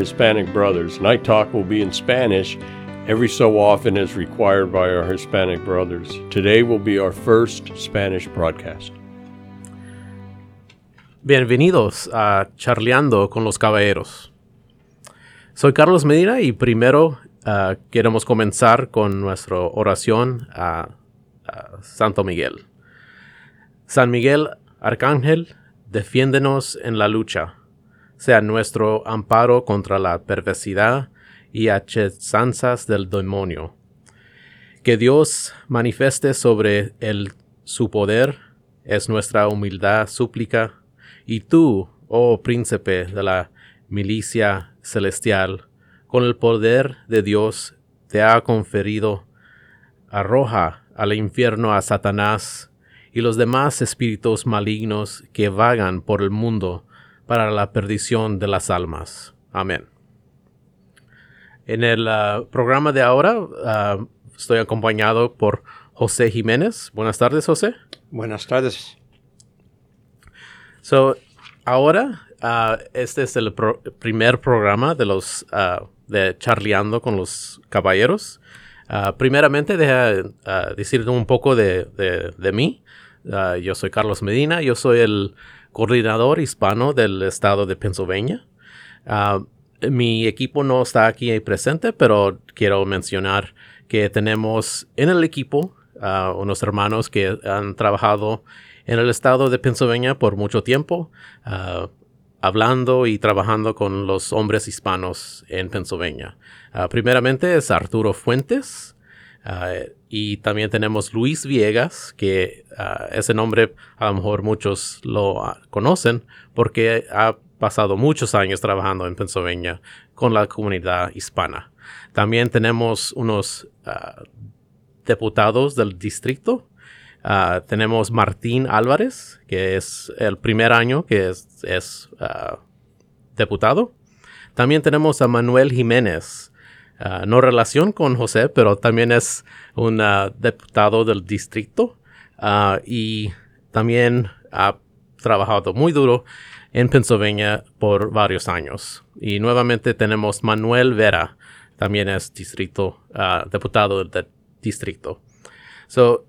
Hispanic brothers. Night Talk will be in Spanish every so often as required by our Hispanic brothers. Today will be our first Spanish broadcast. Bienvenidos a Charleando con los Caballeros. Soy Carlos Medina y primero uh, queremos comenzar con nuestra oración a, a Santo Miguel. San Miguel Arcángel, defiéndenos en la lucha. Sea nuestro amparo contra la perversidad y hachanzas del demonio. Que Dios manifieste sobre él su poder es nuestra humildad súplica, y tú, oh príncipe de la milicia celestial, con el poder de Dios te ha conferido, arroja al infierno a Satanás y los demás espíritus malignos que vagan por el mundo para la perdición de las almas. Amén. En el uh, programa de ahora uh, estoy acompañado por José Jiménez. Buenas tardes, José. Buenas tardes. So, ahora uh, este es el pro primer programa de los de Charleando con los Caballeros. primeramente, deja decirte un poco de, de, de mí. yo soy Carlos Medina. Yo soy el coordinador hispano del estado de Pennsylvania mi equipo no está aquí presente, pero quiero mencionar que tenemos en el equipo uh, unos hermanos que han trabajado en el estado de Pennsylvania por mucho tiempo, uh, hablando y trabajando con los hombres hispanos en Pennsylvania. Primeramente es Arturo Fuentes. Y también tenemos Luis Viegas, que ese nombre a lo mejor muchos lo conocen porque ha pasado muchos años trabajando en Pennsylvania con la comunidad hispana. También tenemos unos ah, diputados del distrito. Ah, tenemos Martín Álvarez, que es el primer año que es, uh, diputado. También tenemos a Manuel Jiménez, no relación con José, pero también es un diputado del distrito y también ha trabajado muy duro en Pennsylvania por varios años. Y nuevamente tenemos Manuel Vera, también es distrito, uh, diputado del distrito. So,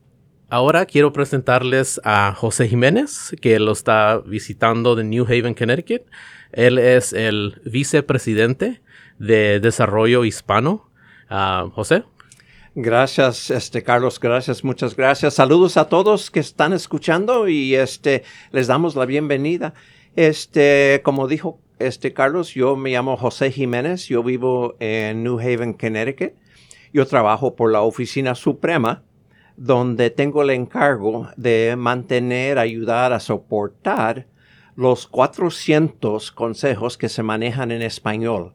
ahora quiero presentarles a José Jiménez, que lo está visitando de New Haven, Connecticut. Él es el vicepresidente de Desarrollo Hispano. Uh, José. Gracias, este Carlos, gracias, muchas gracias. Saludos a todos que están escuchando y este les damos la bienvenida. Este, como dijo este Carlos, yo me llamo José Jiménez, yo vivo en New Haven, Connecticut. Yo trabajo por la Oficina Suprema, donde tengo el encargo de mantener, ayudar a soportar los 400 consejos que se manejan en español.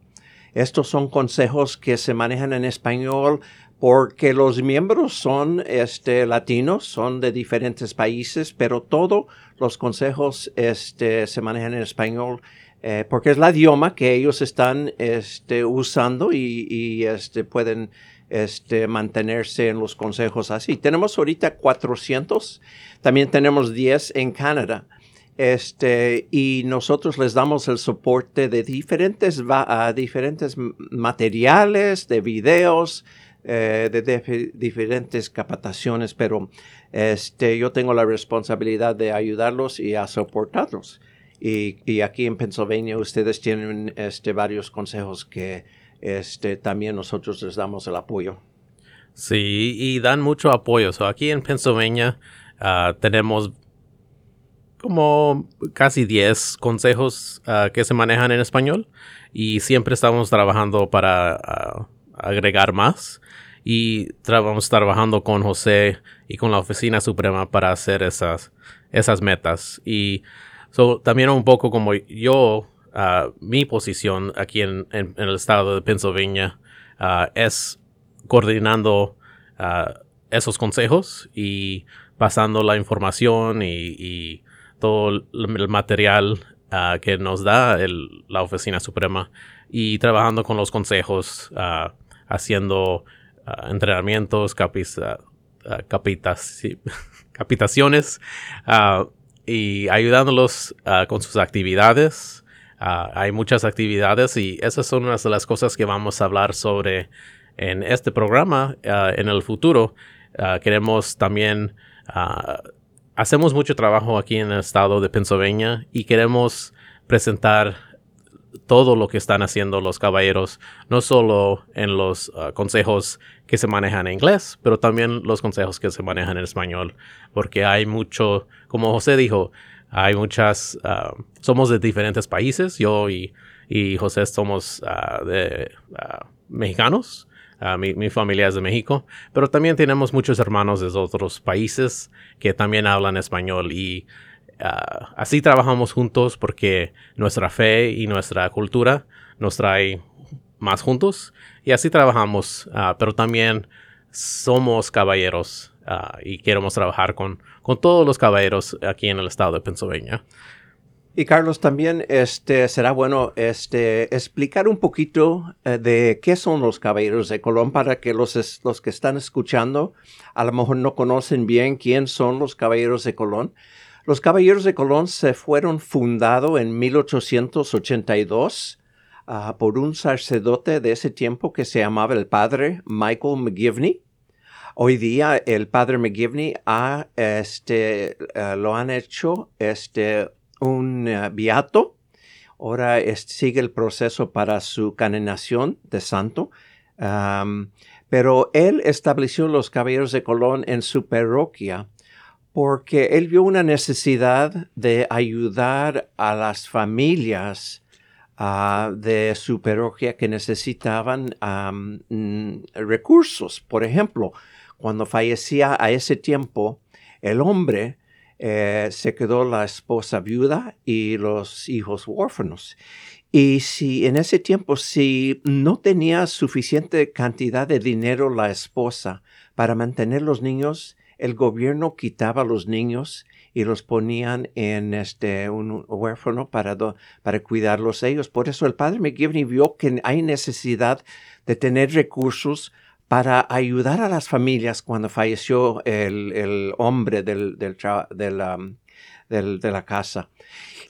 Estos son consejos que se manejan en español porque los miembros son este, latinos, son de diferentes países, pero todos los consejos este, se manejan en español eh, porque es la idioma que ellos están este, usando y, y este, pueden este, mantenerse en los consejos así. Tenemos ahorita 400, también tenemos 10 en Canadá. Este, y nosotros les damos el soporte de diferentes, diferentes materiales, de videos, eh, de diferentes capacitaciones, pero este, yo tengo la responsabilidad de ayudarlos y a soportarlos. Y, y aquí en Pennsylvania ustedes tienen este, varios consejos que este, también nosotros les damos el apoyo. Sí, y dan mucho apoyo. aquí en Pennsylvania ah, tenemos como casi 10 consejos ah, que se manejan en español y siempre estamos trabajando para ah, agregar más y vamos trabajando con José y con la Oficina Suprema para hacer esas, esas metas. Y también un poco como yo, uh, mi posición aquí en, el estado de Pennsylvania es coordinando esos consejos y pasando la información y, todo el material que nos da la Oficina Suprema y trabajando con los consejos, haciendo uh, entrenamientos, capitaciones y ayudándolos con sus actividades Ah, hay muchas actividades y esas son unas de las cosas que vamos a hablar sobre en este programa ah, en el futuro. Ah, queremos también, hacemos mucho trabajo aquí en el estado de Pennsylvania y queremos presentar todo lo que están haciendo los caballeros, no solo en los consejos que se manejan en inglés, pero también los consejos que se manejan en español, porque hay mucho, como José dijo, hay muchas, ah, somos de diferentes países, yo y, José somos uh, de uh, mi, mi, familia es de México, pero también tenemos muchos hermanos de otros países que también hablan español y así trabajamos juntos porque nuestra fe y nuestra cultura nos trae más juntos y así trabajamos, pero también somos caballeros Ah, y queremos trabajar con, con todos los caballeros aquí en el estado de Pennsylvania. Y Carlos, también este, será bueno este, explicar un poquito eh, de qué son los caballeros de Colón para que los, los que están escuchando a lo mejor no conocen bien quién son los caballeros de Colón. Los caballeros de Colón se fueron fundados en 1882 ah, por un sacerdote de ese tiempo que se llamaba el padre Michael McGivney. Hoy día el padre McGivney ha, este, eh, lo han hecho este, un uh. Ahora sigue el proceso para su canonización de santo. pero él estableció los caballeros de Colón en su parroquia porque él vio una necesidad de ayudar a las familias uh, de su parroquia que necesitaban mm, recursos. Por ejemplo, cuando fallecía a ese tiempo, el hombre eh, se quedó la esposa viuda y los hijos huérfanos. Y si en ese tiempo, si no tenía suficiente cantidad de dinero la esposa para mantener los niños, el gobierno quitaba los niños y los ponían en este un huérfano para, para cuidarlos ellos. Por eso el padre McGivney vio que hay necesidad de tener recursos para ayudar a las familias cuando falleció el, hombre del, de la casa.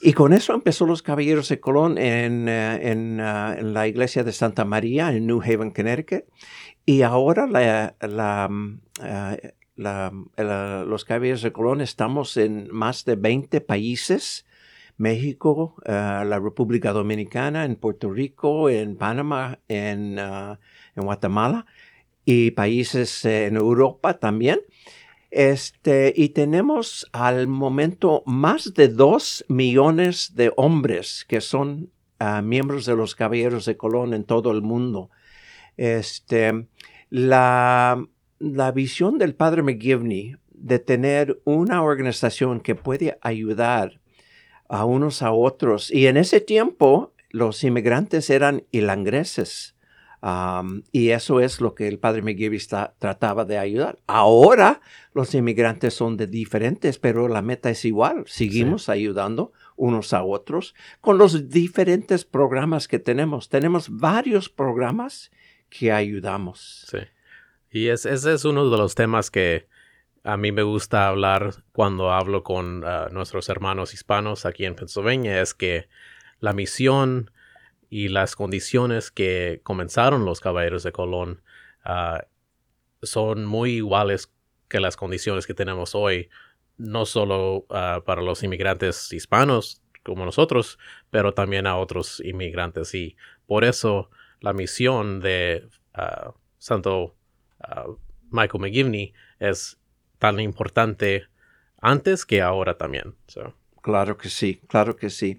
Y con eso empezó los Caballeros de Colón en, eh, eh, en, la iglesia de Santa María en New Haven, Connecticut. Y ahora eh, los Caballeros de Colón estamos en más de 20 países. México, la República Dominicana, en Puerto Rico, en Panamá, en, en Guatemala y países en Europa también. Este, y tenemos al momento más de dos millones de hombres que son ah, miembros de los Caballeros de Colón en todo el mundo. Este, la, la visión del padre McGivney de tener una organización que puede ayudar a unos a otros. Y en ese tiempo los inmigrantes eran ilangreses y eso es lo que el padre McGivney trataba de ayudar. Ahora los inmigrantes son de diferentes, pero la meta es igual. Seguimos ayudando unos a otros con los diferentes programas que tenemos. Tenemos varios programas que ayudamos. Sí. Y ese es uno de los temas que a mí me gusta hablar cuando hablo con ah, nuestros hermanos hispanos aquí en Pennsylvania, es que la misión y las condiciones que comenzaron los caballeros de Colón ah, son muy iguales que las condiciones que tenemos hoy, no solo ah, para los inmigrantes hispanos como nosotros, pero también a otros inmigrantes. Y por eso la misión de ah, Santo Michael McGivney es tan importante antes que ahora también. Claro que sí, claro que sí.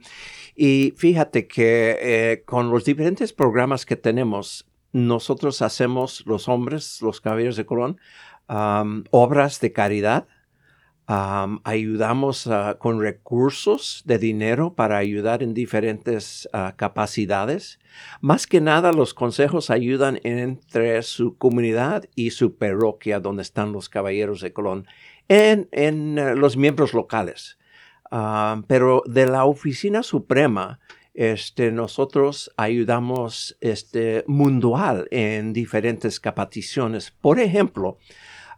Y fíjate que eh, con los diferentes programas que tenemos, nosotros hacemos, los hombres, los caballeros de Colón, obras de caridad. ayudamos con recursos de dinero para ayudar en diferentes ah, capacidades. Más que nada, los consejos ayudan entre su comunidad y su parroquia donde están los caballeros de Colón, en, en eh, los miembros locales. Ah, pero de la Oficina Suprema, este, nosotros ayudamos este, mundial en diferentes capacitaciones. Por ejemplo,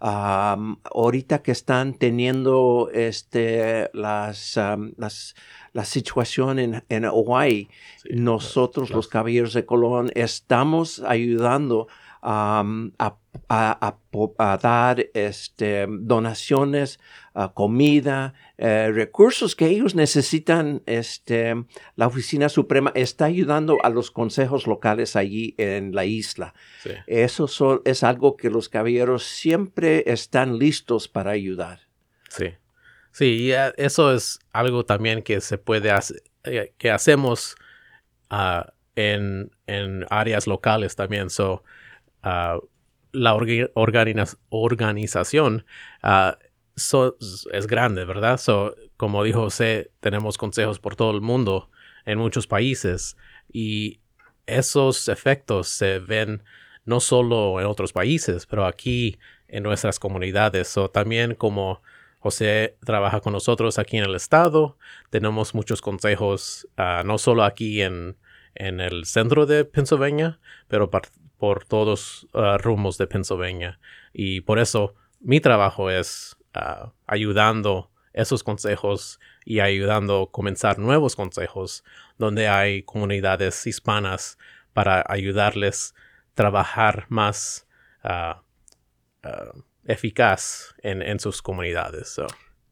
ahorita que están teniendo este, las, am, las, la situación en, en Hawaii, Sí, nosotros los caballeros de Colón estamos ayudando a, a- a a dar este, donaciones, ah, comida, eh, recursos que ellos necesitan. Este, la Oficina Suprema está ayudando a los consejos locales allí en la isla. sí. Eso son- es algo que los caballeros siempre están listos para ayudar. Sí, sí, y eh, eso es algo también que se puede hacer, eh, que hacemos ah, en, en áreas locales también. So, ah, la orga- organiza- organización ah, so- es grande, ¿verdad? So, como dijo José, tenemos consejos por todo el mundo, en muchos países, y esos efectos se ven no solo en otros países, pero aquí en nuestras comunidades. O también como José trabaja con nosotros aquí en el estado, tenemos muchos consejos, ah, no solo aquí en, el centro de Pennsylvania, pero por todos ah, rumos de Pennsylvania. Y por eso mi trabajo es ah, ayudando esos consejos y ayudando a comenzar nuevos consejos donde hay comunidades hispanas para ayudarles a trabajar más ah, eficaz en, sus comunidades.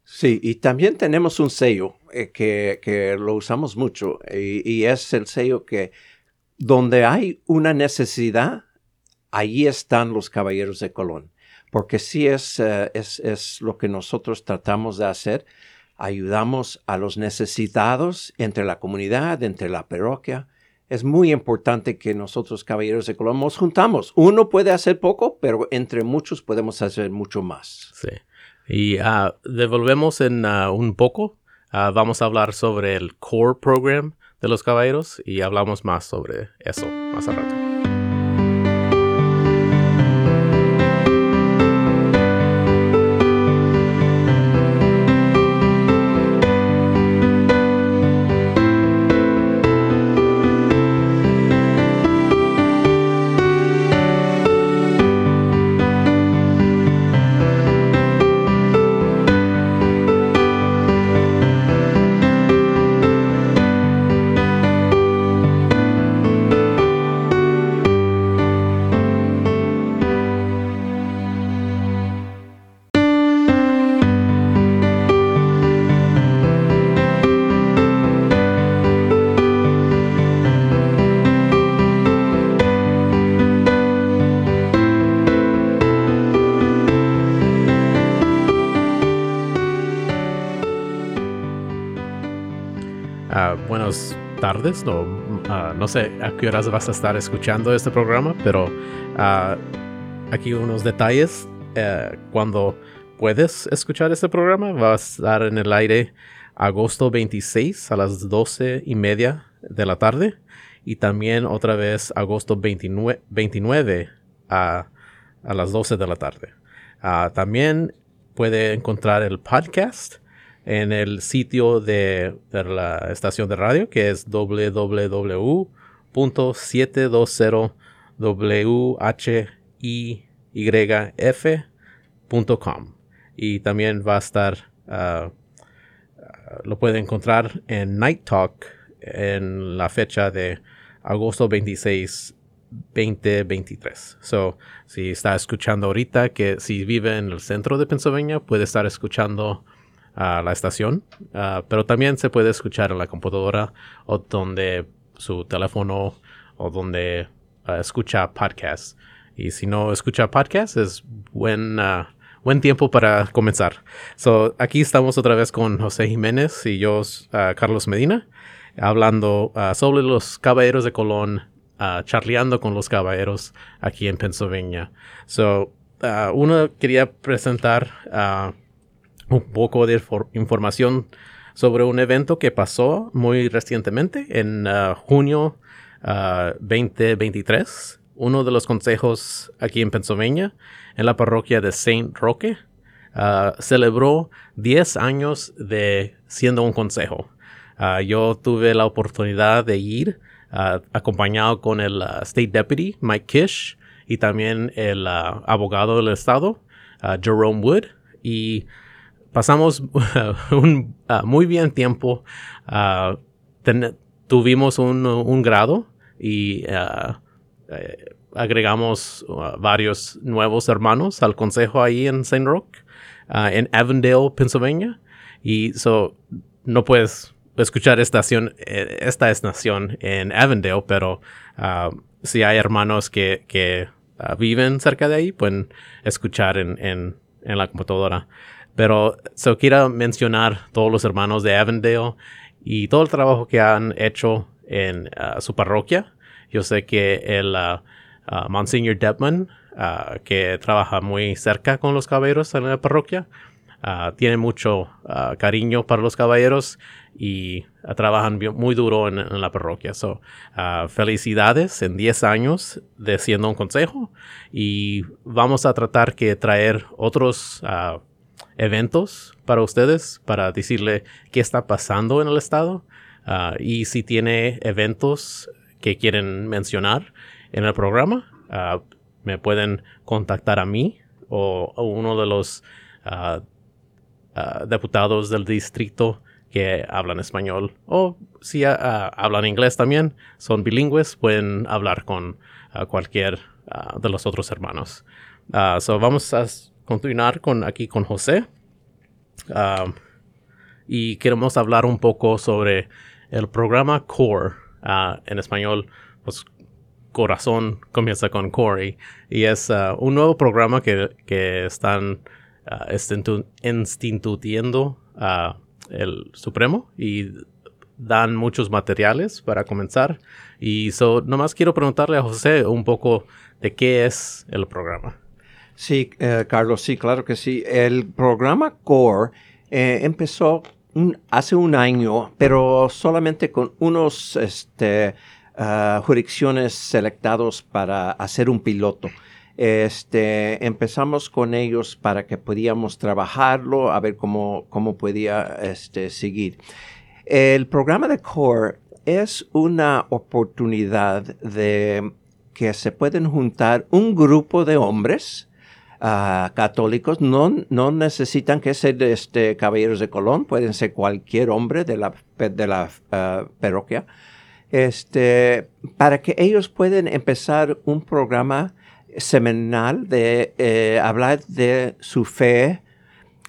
Sí, y también tenemos un sello eh, que, que lo usamos mucho y es el sello que donde hay una necesidad, allí están los caballeros de Colón. Porque sí es, eh, es, es lo que nosotros tratamos de hacer. Ayudamos a los necesitados entre la comunidad, entre la parroquia. Es muy importante que nosotros, caballeros de Colón, nos juntamos. Uno puede hacer poco, pero entre muchos podemos hacer mucho más. sí. Y ah, devolvemos en ah, un poco. ah, vamos a hablar sobre el Core Program de los caballeros y hablamos más sobre eso más a rato. No, ah, no sé a qué horas vas a estar escuchando este programa, pero ah, aquí unos detalles. eh, cuando puedes escuchar este programa, va a estar en el aire agosto 26 a las 12 y media de la tarde y también otra vez agosto 29, 29 a, a las 12 de la tarde. Ah, también puede encontrar el podcast en el sitio de, la estación de radio que es www.720wyif.com y también va a estar ah, ah, lo puede encontrar en Night Talk en la fecha de agosto 26 2023. So, si está escuchando ahorita, que si vive en el centro de Pennsylvania, puede estar escuchando a la estación, ah, pero también se puede escuchar en la computadora o donde su teléfono o donde ah, escucha podcast. Y si no escucha podcast, es buen, ah, buen tiempo para comenzar. So, aquí estamos otra vez con José Jiménez y yo, Carlos Medina, hablando sobre los caballeros de Colón, charleando con los caballeros aquí en Pennsylvania. So, uno quería presentar un poco de for- información sobre un evento que pasó muy recientemente en ah, junio ah, 2023. Uno de los consejos aquí en Pennsylvania, en la parroquia de Saint Roque, ah, celebró 10 años de siendo un consejo. Ah, yo tuve la oportunidad de ir ah, acompañado con el ah, State Deputy Mike Kish y también el ah, abogado del estado Jerome Wood y pasamos un uh, muy bien tiempo. Ten- tuvimos un, grado y uh, eh, agregamos varios nuevos hermanos al consejo ahí en St. Uh, en Avondale, Pennsylvania. Y so, no puedes escuchar estación, eh, esta estación en Avondale, pero si hay hermanos que, viven cerca de ahí, pueden escuchar en, en, en la computadora. Pero so, quiero mencionar todos los hermanos de Avondale y todo el trabajo que han hecho en uh, su parroquia. Yo sé que el uh, uh, Monsignor Depman, uh, que trabaja muy cerca con los caballeros en la parroquia, uh, tiene mucho uh, cariño para los caballeros y trabajan muy duro en, en la parroquia. So, felicidades en 10 años de siendo un consejo y vamos a tratar que traer otros eventos para ustedes para decirle qué está pasando en el estado ah, y si tiene eventos que quieren mencionar en el programa ah, me pueden contactar a mí o a uno de los ah, ah, diputados del distrito que hablan español. O si hablan inglés también son bilingües pueden hablar con cualquier de los otros hermanos. So vamos a continuar con aquí con José Ah, y queremos hablar un poco sobre el programa CORE ah, en español pues corazón comienza con core y, es ah, un nuevo programa que, están institu- instituyendo ah, el Supremo y dan muchos materiales para comenzar y so nomás quiero preguntarle a José un poco de qué es el programa. Sí, eh, Carlos, sí, claro que sí. El programa CORE eh, empezó hace un año, pero solamente con unos este, ah, jurisdicciones selectados para hacer un piloto. Este, empezamos con ellos para que podíamos trabajarlo, a ver cómo, cómo podía este, seguir. El programa de CORE es una oportunidad de que se pueden juntar un grupo de hombres católicos. No, no necesitan que ser este, caballeros de Colón, pueden ser cualquier hombre de la, de la ah, parroquia. Este, para que ellos puedan empezar un programa semanal de eh, hablar de su fe,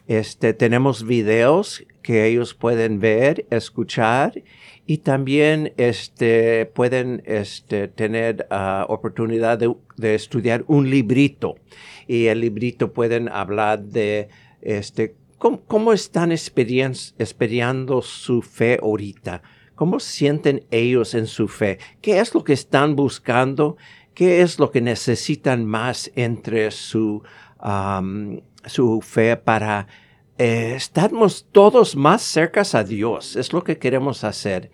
este, tenemos videos que ellos pueden ver, escuchar y también este, pueden este, tener ah, oportunidad de, de estudiar un librito. Y el librito pueden hablar de este, cómo, cómo están experiendo su fe ahorita. ¿Cómo sienten ellos en su fe? ¿Qué es lo que están buscando? ¿Qué es lo que necesitan más entre su, su fe para eh, todos más cercas a Dios? Es lo que queremos hacer.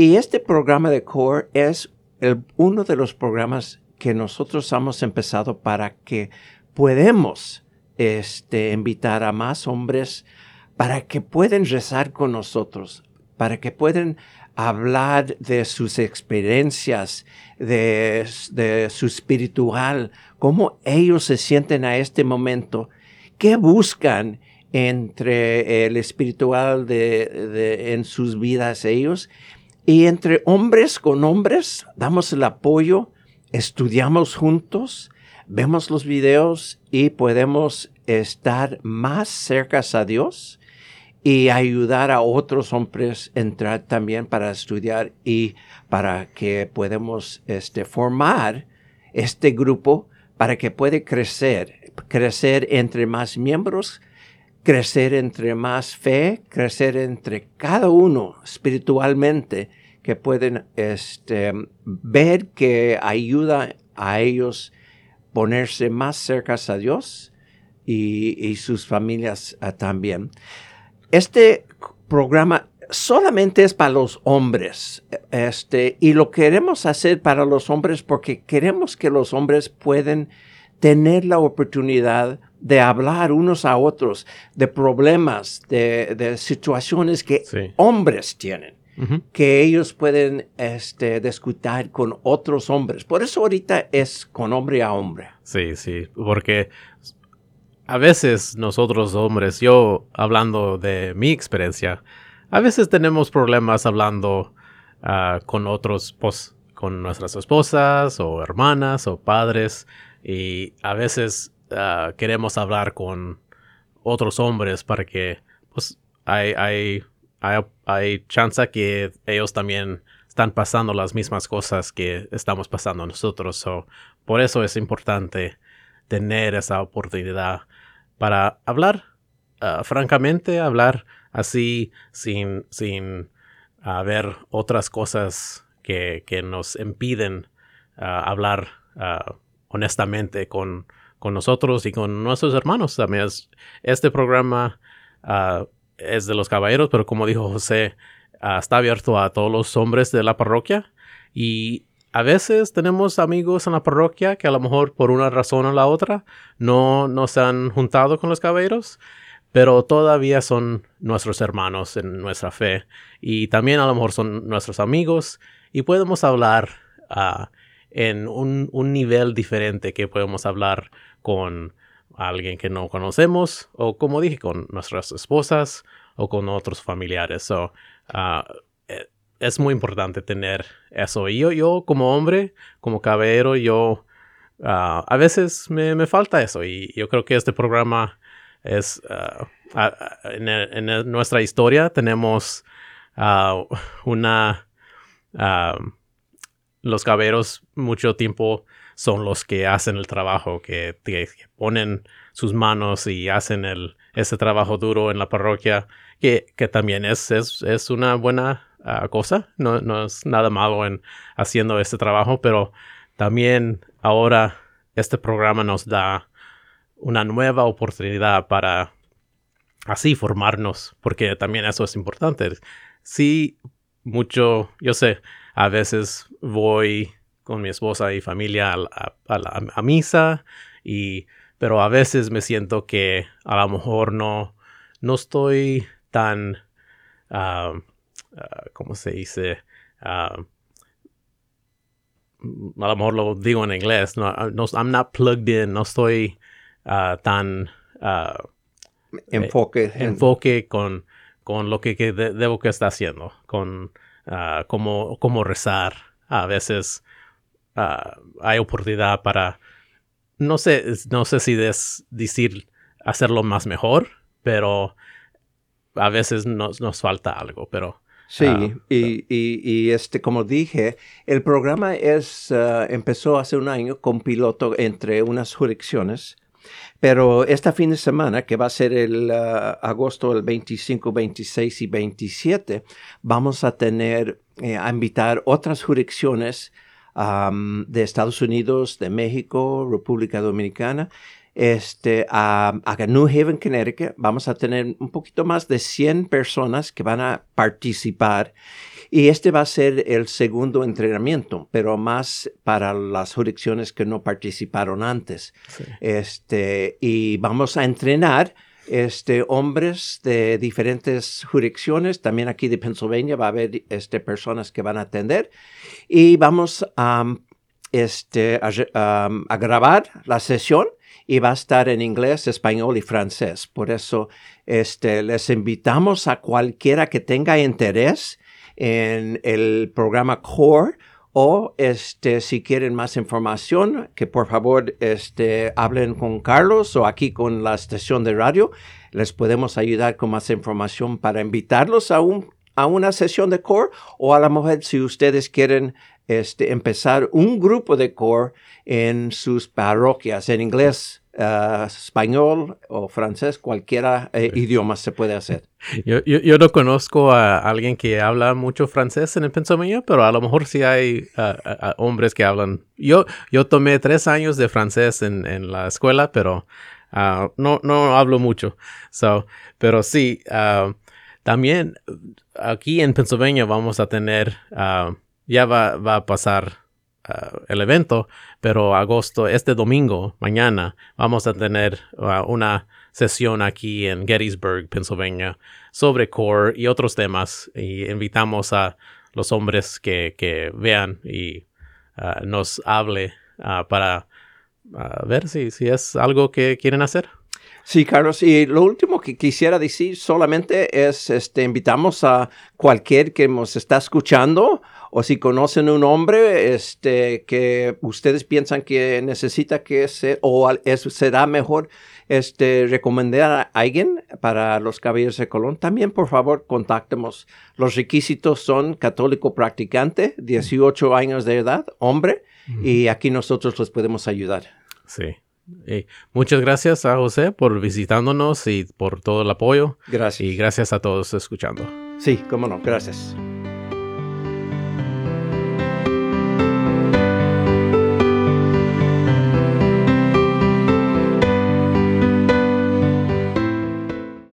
Y este programa de CORE es el- uno de los programas que nosotros hemos empezado para que podemos este, invitar a más hombres para que puedan rezar con nosotros, para que puedan hablar de sus experiencias, de, su espiritual, cómo ellos se sienten a este momento, qué buscan entre el espiritual de- en sus vidas ellos y entre hombres con hombres damos el apoyo, estudiamos juntos, vemos los videos y podemos estar más cercas a Dios y ayudar a otros hombres a entrar también para estudiar y para que podamos este, formar este grupo para que pueda crecer, crecer entre más miembros, crecer entre más fe, crecer entre cada uno espiritualmente, que pueden este, ver que ayuda a ellos ponerse más cercas a Dios y, y sus familias ah, también. Este programa solamente es para los hombres, este, y lo queremos hacer para los hombres porque queremos que los hombres pueden tener la oportunidad de hablar unos a otros de problemas, de, de situaciones que Sí. hombres tienen que ellos pueden este, discutir con otros hombres. Por eso ahorita es con hombre a hombre. Sí, sí, porque a veces nosotros hombres, yo hablando de mi experiencia, a veces tenemos problemas hablando ah, con otros, pues, con nuestras esposas o hermanas o padres y a veces ah, queremos hablar con otros hombres para que, pues, hay, hay, hay, hay chance que ellos también están pasando las mismas cosas que estamos pasando nosotros. por eso es importante tener esa oportunidad para hablar ah, francamente, hablar así sin, sin uh, ver otras cosas que, que nos impiden ah, hablar honestamente con, con, nosotros y con nuestros hermanos. También este programa es de los caballeros, pero como dijo José, está abierto a todos los hombres de la parroquia y a veces tenemos amigos en la parroquia que a lo mejor por una razón o la otra no, nos han juntado con los caballeros, pero todavía son nuestros hermanos en nuestra fe y también a lo mejor son nuestros amigos y podemos hablar ah, en un, nivel diferente que podemos hablar con alguien que no conocemos o como dije con nuestras esposas o con otros familiares. So, ah, es muy importante tener eso. Y yo, yo como hombre, como caballero, yo ah, a veces me, falta eso. Y yo creo que este programa es, ah, en, nuestra historia tenemos una, los caballeros mucho tiempo son los que hacen el trabajo, que, ponen sus manos y hacen el, ese trabajo duro en la parroquia, que, también es, es, es una buena cosa. No, no, es nada malo en haciendo este trabajo, pero también ahora este programa nos da una nueva oportunidad para así formarnos, porque también eso es importante. Sí, mucho, yo sé, a veces voy con mi esposa y familia a, la, misa, y, pero a veces me siento que a lo mejor no, no estoy tan ah, uh, ¿cómo se dice? Uh, a lo mejor lo digo en inglés, no, no I'm not plugged in, no estoy uh, tan enfoque, eh, enfoque con, con lo que, que debo que estar haciendo, con cómo, cómo rezar. A veces hay oportunidad para, no sé, no sé si es decir hacerlo más mejor, pero a veces nos, nos falta algo, pero Sí, ah, y, y, este, como dije, el programa es, ah, empezó hace un año con piloto entre unas jurisdicciones, pero este fin de semana, que va a ser el ah, agosto el 25, 26 y 27, vamos a tener, eh, a invitar otras jurisdicciones de Estados Unidos, de México, República Dominicana, este, a, New Haven, Connecticut. Vamos a tener un poquito más de 100 personas que van a participar. Y este va a ser el segundo entrenamiento, pero más para las jurisdicciones que no participaron antes. Este, y vamos a entrenar este, hombres de diferentes jurisdicciones. También aquí de Pennsylvania va a haber este, personas que van a atender. Y vamos a, este, a grabar la sesión y va a estar en inglés, español y francés. Por eso este, les invitamos a cualquiera que tenga interés en el programa CORE o este, si quieren más información, que por favor este, hablen con Carlos o aquí con la estación de radio. Les podemos ayudar con más información para invitarlos a, un, a una sesión de core o a la mujer si ustedes quieren este, empezar un grupo de core en sus parroquias en inglés, uh, español o francés, cualquiera eh, idioma se puede hacer. Yo, yo, yo, no conozco a alguien que habla mucho francés en el Pennsylvania, pero a lo mejor sí hay uh, hombres que hablan. Yo, yo tomé tres años de francés en, en la escuela, pero uh, no, no hablo mucho. So, pero sí, también aquí en Pennsylvania vamos a tener ya va, va a pasar uh, el evento, pero agosto, este domingo, mañana, vamos a tener uh, una sesión aquí en Gettysburg, Pennsylvania, sobre core y otros temas. Y invitamos a los hombres que, que vean y uh, nos hable para ver si, si es algo que quieren hacer. Sí, Carlos. Y lo último que quisiera decir solamente es, este, invitamos a cualquier que nos está escuchando o si conocen un hombre este, que ustedes piensan que necesita que ser o será mejor este, recomendar a alguien para los caballeros de Colón, también por favor contáctenos. Los requisitos son católico practicante, 18 años de edad, hombre, y aquí nosotros les podemos ayudar. Sí. muchas gracias a José por visitándonos y por todo el apoyo. Gracias. Y gracias a todos escuchando. Sí, cómo no, gracias.